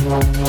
Música